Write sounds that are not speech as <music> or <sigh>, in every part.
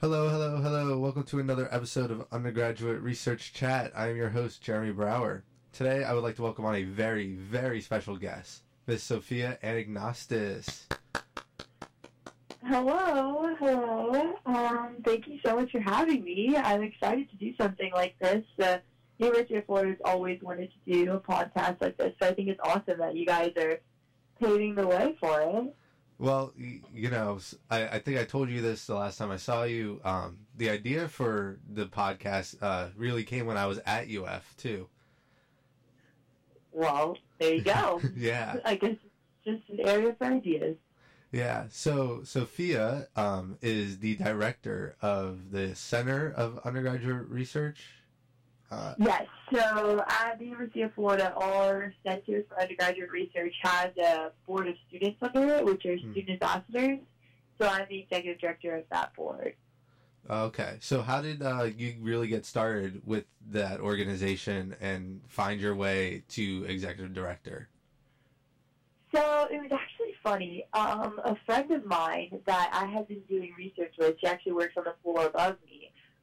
Hello, hello, hello. Welcome to another episode of Undergraduate Research Chat. I am your host, Jeremy Brower. Today, I would like to welcome on a very, very special guest, Miss Sophia Anagnostis. Hello, hello. Um, thank you so much for having me. I'm excited to do something like this. The University of Florida has always wanted to do a podcast like this, so I think it's awesome that you guys are paving the way for it. Well, you know, I think I told you this the last time I saw you. Um, the idea for the podcast uh, really came when I was at UF, too. Well, there you go. <laughs> yeah. I guess it's just an area for ideas. Yeah, so Sophia um, is the director of the Center of Undergraduate Research. Uh, Yes, so at the University of Florida, our Center for Undergraduate Research has a board of students under it, which are Hmm. student ambassadors. So I'm the executive director of that board. okay, so how did uh, you really get started with that organization and find your way to executive director? So it was actually funny. Um, a friend of mine that I had been doing research with, she actually works on the floor above me,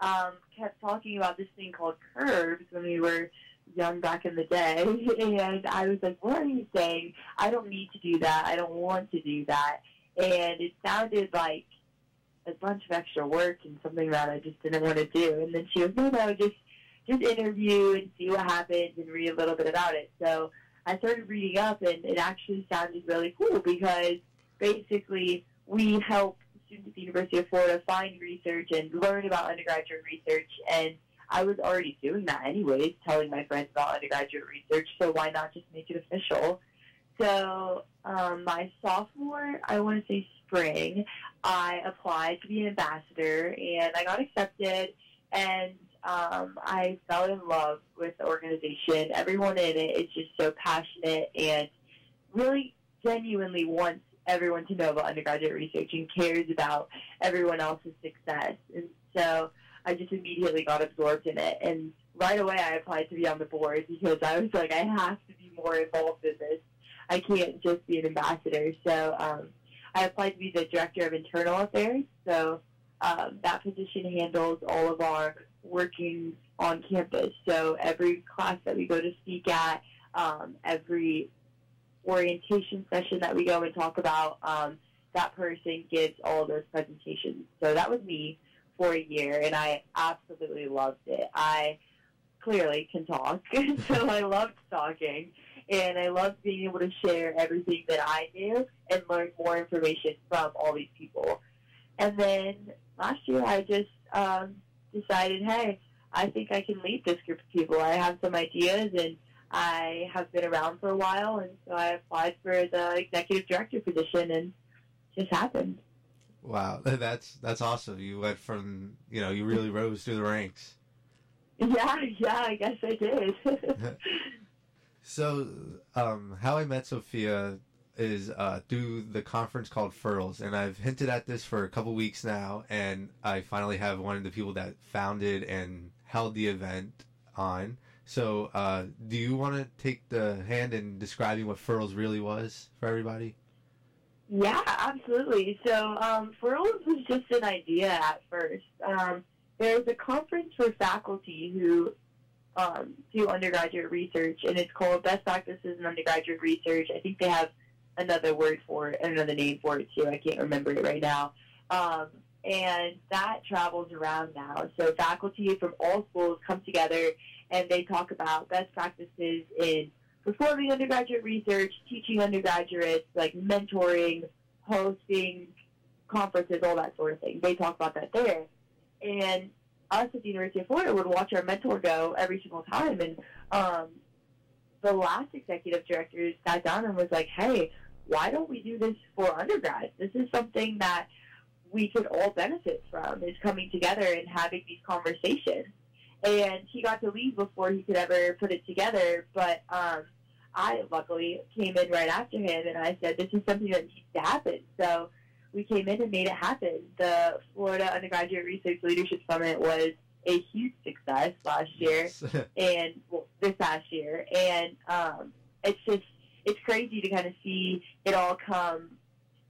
um, kept talking about this thing called curves when we were young back in the day. <laughs> And I was like, what are you saying? I don't need to do that. I don't want to do that. And it sounded like a bunch of extra work and something that I just didn't want to do. And then she was, like, no, no, just, just interview and see what happens and read a little bit about it. So I started reading up, and it actually sounded really cool because basically we help students at the University of Florida find research and learn about undergraduate research. And I was already doing that anyways, telling my friends about undergraduate research. So why not just make it official? So um, my sophomore, I want to say spring, I applied to be an ambassador, and I got accepted. And um, I fell in love with the organization. Everyone in it is just so passionate and really genuinely wants everyone to know about undergraduate research and cares about everyone else's success. And so I just immediately got absorbed in it. And right away I applied to be on the board because I was like, I have to be more involved in this. I can't just be an ambassador. So um, I applied to be the director of internal affairs. So um, that position handles all of our working on campus. So every class that we go to speak at, um, every orientation session that we go and talk about, um, that person gives all those presentations. So that was me for a year, and I absolutely loved it. I clearly can talk, <laughs> so I loved talking, and I loved being able to share everything that I knew and learn more information from all these people. And then last year, I just um, decided, hey, I think I can lead this group of people. I have some ideas, and I have been around for a while, and so I applied for the executive director position, and it just happened. Wow, <laughs> that's that's awesome. You went from you know you really rose through the ranks. Yeah, yeah, I guess I did. <laughs> So, um, how I met Sophia is uh, through the conference called Furls, and I've hinted at this for a couple weeks now, and I finally have one of the people that founded and held the event on. So, uh, do you want to take the hand in describing what Furls really was for everybody? Yeah, absolutely. So, um, Furls was just an idea at first. Um, there's a conference for faculty who um, do undergraduate research, and it's called Best Practices in Undergraduate Research. I think they have another word for it, another name for it too. I can't remember it right now. Um, and that travels around now. So faculty from all schools come together and they talk about best practices in performing undergraduate research, teaching undergraduates, like mentoring, hosting conferences, all that sort of thing. They talk about that there. And us at the University of Florida would watch our mentor go every single time. And um, the last executive director sat down and was like, hey, why don't we do this for undergrads? This is something that we could all benefit from is coming together and having these conversations. And he got to leave before he could ever put it together. But um, I luckily came in right after him, and I said, this is something that needs to happen. So we came in and made it happen. The Florida Undergraduate Research Leadership Summit was a huge success last year <laughs> and well, this past year, and um, it's just it's crazy to kind of see it all come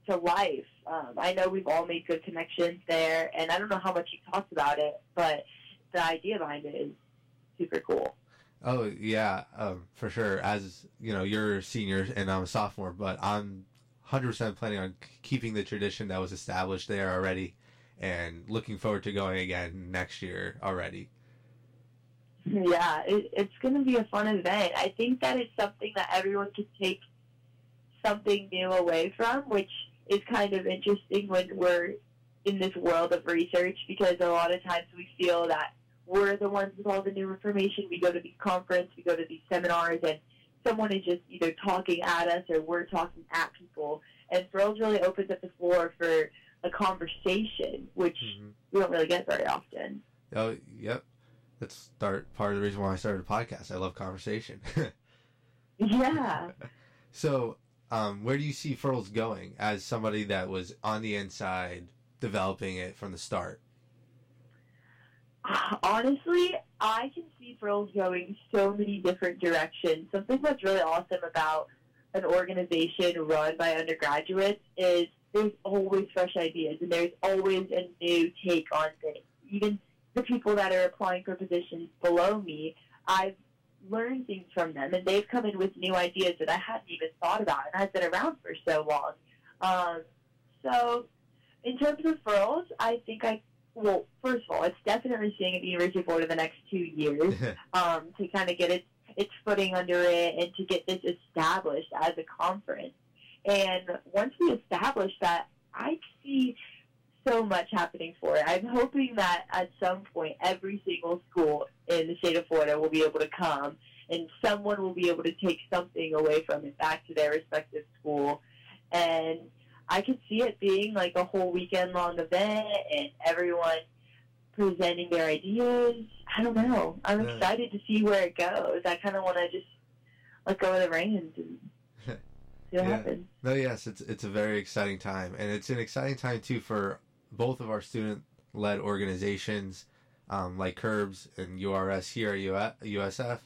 to life. Um, I know we've all made good connections there, and I don't know how much you talked about it, but the idea behind it is super cool. Oh yeah, um, for sure. As you know, you're a senior and I'm a sophomore, but I'm 100% planning on keeping the tradition that was established there already, and looking forward to going again next year already. <laughs> Yeah, it, it's going to be a fun event. I think that it's something that everyone can take something new away from, which is kind of interesting when we're in this world of research because a lot of times we feel that we're the ones with all the new information. We go to these conferences, we go to these seminars, and someone is just either talking at us or we're talking at people. And Furls really opens up the floor for a conversation, which mm-hmm. we don't really get very often. Oh, yep. That's start part of the reason why I started a podcast. I love conversation. <laughs> yeah. So, um, where do you see Furls going as somebody that was on the inside developing it from the start? Honestly, I can see Furls going so many different directions. Something that's really awesome about an organization run by undergraduates is there's always fresh ideas and there's always a new take on things. Even the people that are applying for positions below me, I've learned things from them and they've come in with new ideas that I hadn't even thought about and I've been around for so long. Um, so in terms of Furls, I think I well, first of all, it's definitely staying at the University Board in the next two years <laughs> um, to kind of get its its footing under it and to get this established as a conference. And once we establish that, I see so much happening for it. I'm hoping that at some point every single school in the state of Florida will be able to come and someone will be able to take something away from it back to their respective school. And I could see it being like a whole weekend long event and everyone presenting their ideas. I don't know. I'm yeah. excited to see where it goes. I kind of want to just let go of the reins and <laughs> see what yeah. happens. No, yes, it's it's a very exciting time, and it's an exciting time too for both of our student-led organizations, um, like Curbs and URS here at USF.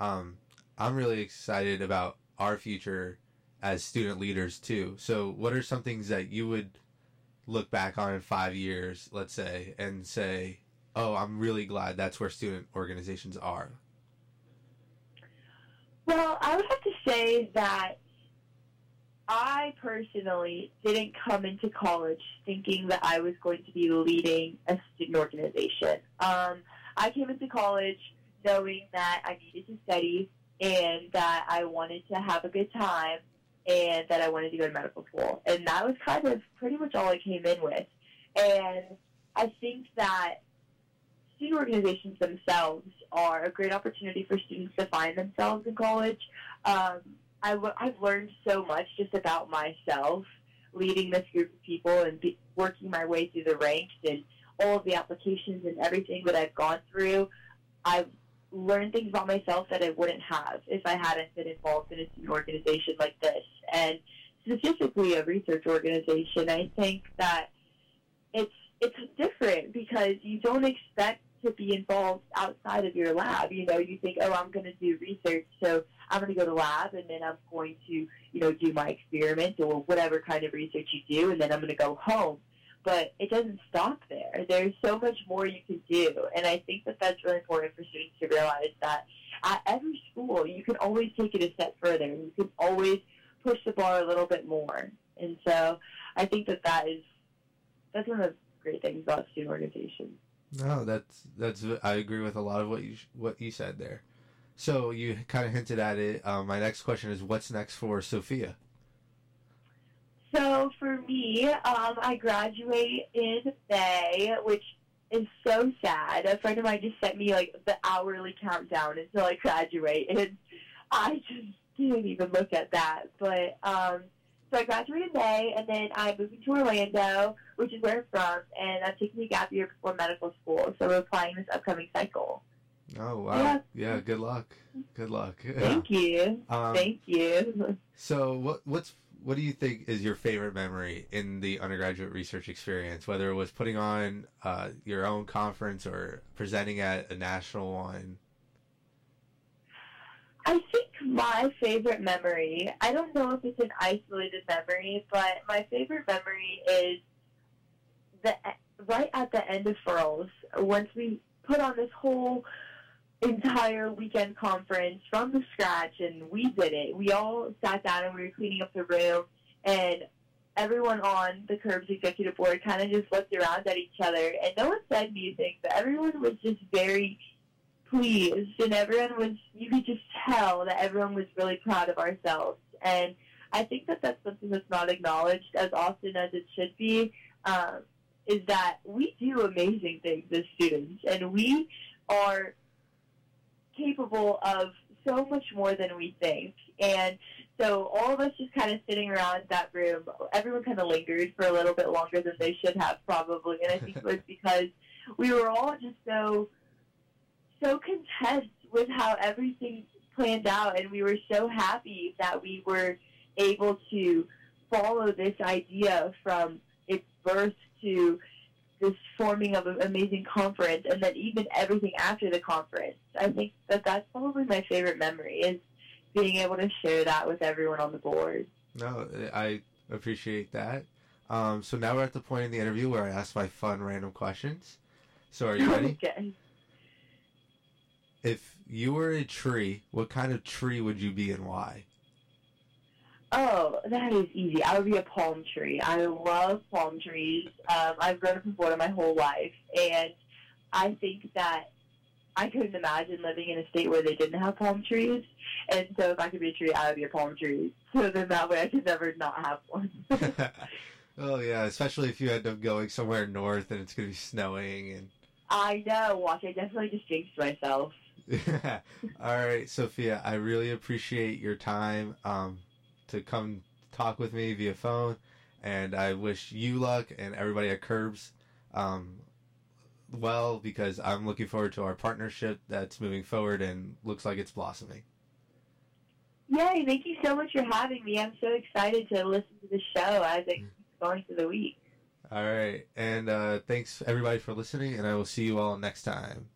Um, I'm really excited about our future as student leaders too. So, what are some things that you would look back on in five years, let's say, and say, "Oh, I'm really glad that's where student organizations are"? Well, I would have to say that I personally didn't come into college thinking that I was going to be leading a student organization. Um, I came into college knowing that I needed to study and that I wanted to have a good time and that I wanted to go to medical school. And that was kind of pretty much all I came in with. And I think that student organizations themselves are a great opportunity for students to find themselves in college. Um, I, I've learned so much just about myself leading this group of people and be, working my way through the ranks and all of the applications and everything that I've gone through. I've learn things about myself that I wouldn't have if I hadn't been involved in a student organization like this. And specifically a research organization, I think that it's it's different because you don't expect to be involved outside of your lab. You know, you think, oh, I'm going to do research, so I'm going to go to lab, and then I'm going to, you know, do my experiment or whatever kind of research you do, and then I'm going to go home but it doesn't stop there. There's so much more you can do, and I think that that's really important for students to realize that at every school you can always take it a step further. You can always push the bar a little bit more, and so I think that that is that's one of the great things about student organizations. No, that's that's I agree with a lot of what you what you said there. So you kind of hinted at it. Um, my next question is, what's next for Sophia? So for me, um, I graduate in May, which is so sad. A friend of mine just sent me like the hourly countdown until I graduate, and <laughs> I just didn't even look at that. But um, so I graduate in May, and then I'm moving to Orlando, which is where I'm from, and I'm taking a gap year before medical school. So we're applying this upcoming cycle. Oh wow! Yeah, yeah good luck. Good luck. <laughs> Thank you. Um, Thank you. <laughs> So what what's what do you think is your favorite memory in the undergraduate research experience? Whether it was putting on uh, your own conference or presenting at a national one. I think my favorite memory, I don't know if it's an isolated memory, but my favorite memory is the right at the end of Furls, once we put on this whole entire weekend conference from the scratch and we did it. We all sat down and we were cleaning up the room and everyone on the Curbs executive board kind of just looked around at each other and no one said anything, but everyone was just very pleased and everyone was, you could just tell that everyone was really proud of ourselves. And I think that that's something that's not acknowledged as often as it should be, um, is that we do amazing things as students and we are capable of so much more than we think. And so all of us just kind of sitting around that room, everyone kind of lingered for a little bit longer than they should have probably. And I think it was <laughs> because we were all just so, so content with how everything planned out. And we were so happy that we were able to follow this idea from its birth to this forming of an amazing conference and then even everything after the conference. I think that that's probably my favorite memory is being able to share that with everyone on the board. No, I appreciate that. Um, so now we're at the point in the interview where I ask my fun random questions. So are you ready? <laughs> okay. If you were a tree, what kind of tree would you be and why? Oh, that is easy. I would be a palm tree. I love palm trees. Um, I've grown up in Florida my whole life, and I think that I couldn't imagine living in a state where they didn't have palm trees. And so, if I could be a tree, I would be a palm tree. So then that way, I could never not have one. <laughs> <laughs> oh yeah, especially if you end up going somewhere north and it's gonna be snowing and. I know. Watch, I definitely just jinxed myself. <laughs> All right, Sophia. I really appreciate your time. Um, to come talk with me via phone. And I wish you luck and everybody at Curbs um, well because I'm looking forward to our partnership that's moving forward and looks like it's blossoming. Yay, thank you so much for having me. I'm so excited to listen to the show as it's going through the week. All right. And uh, thanks, everybody, for listening, and I will see you all next time.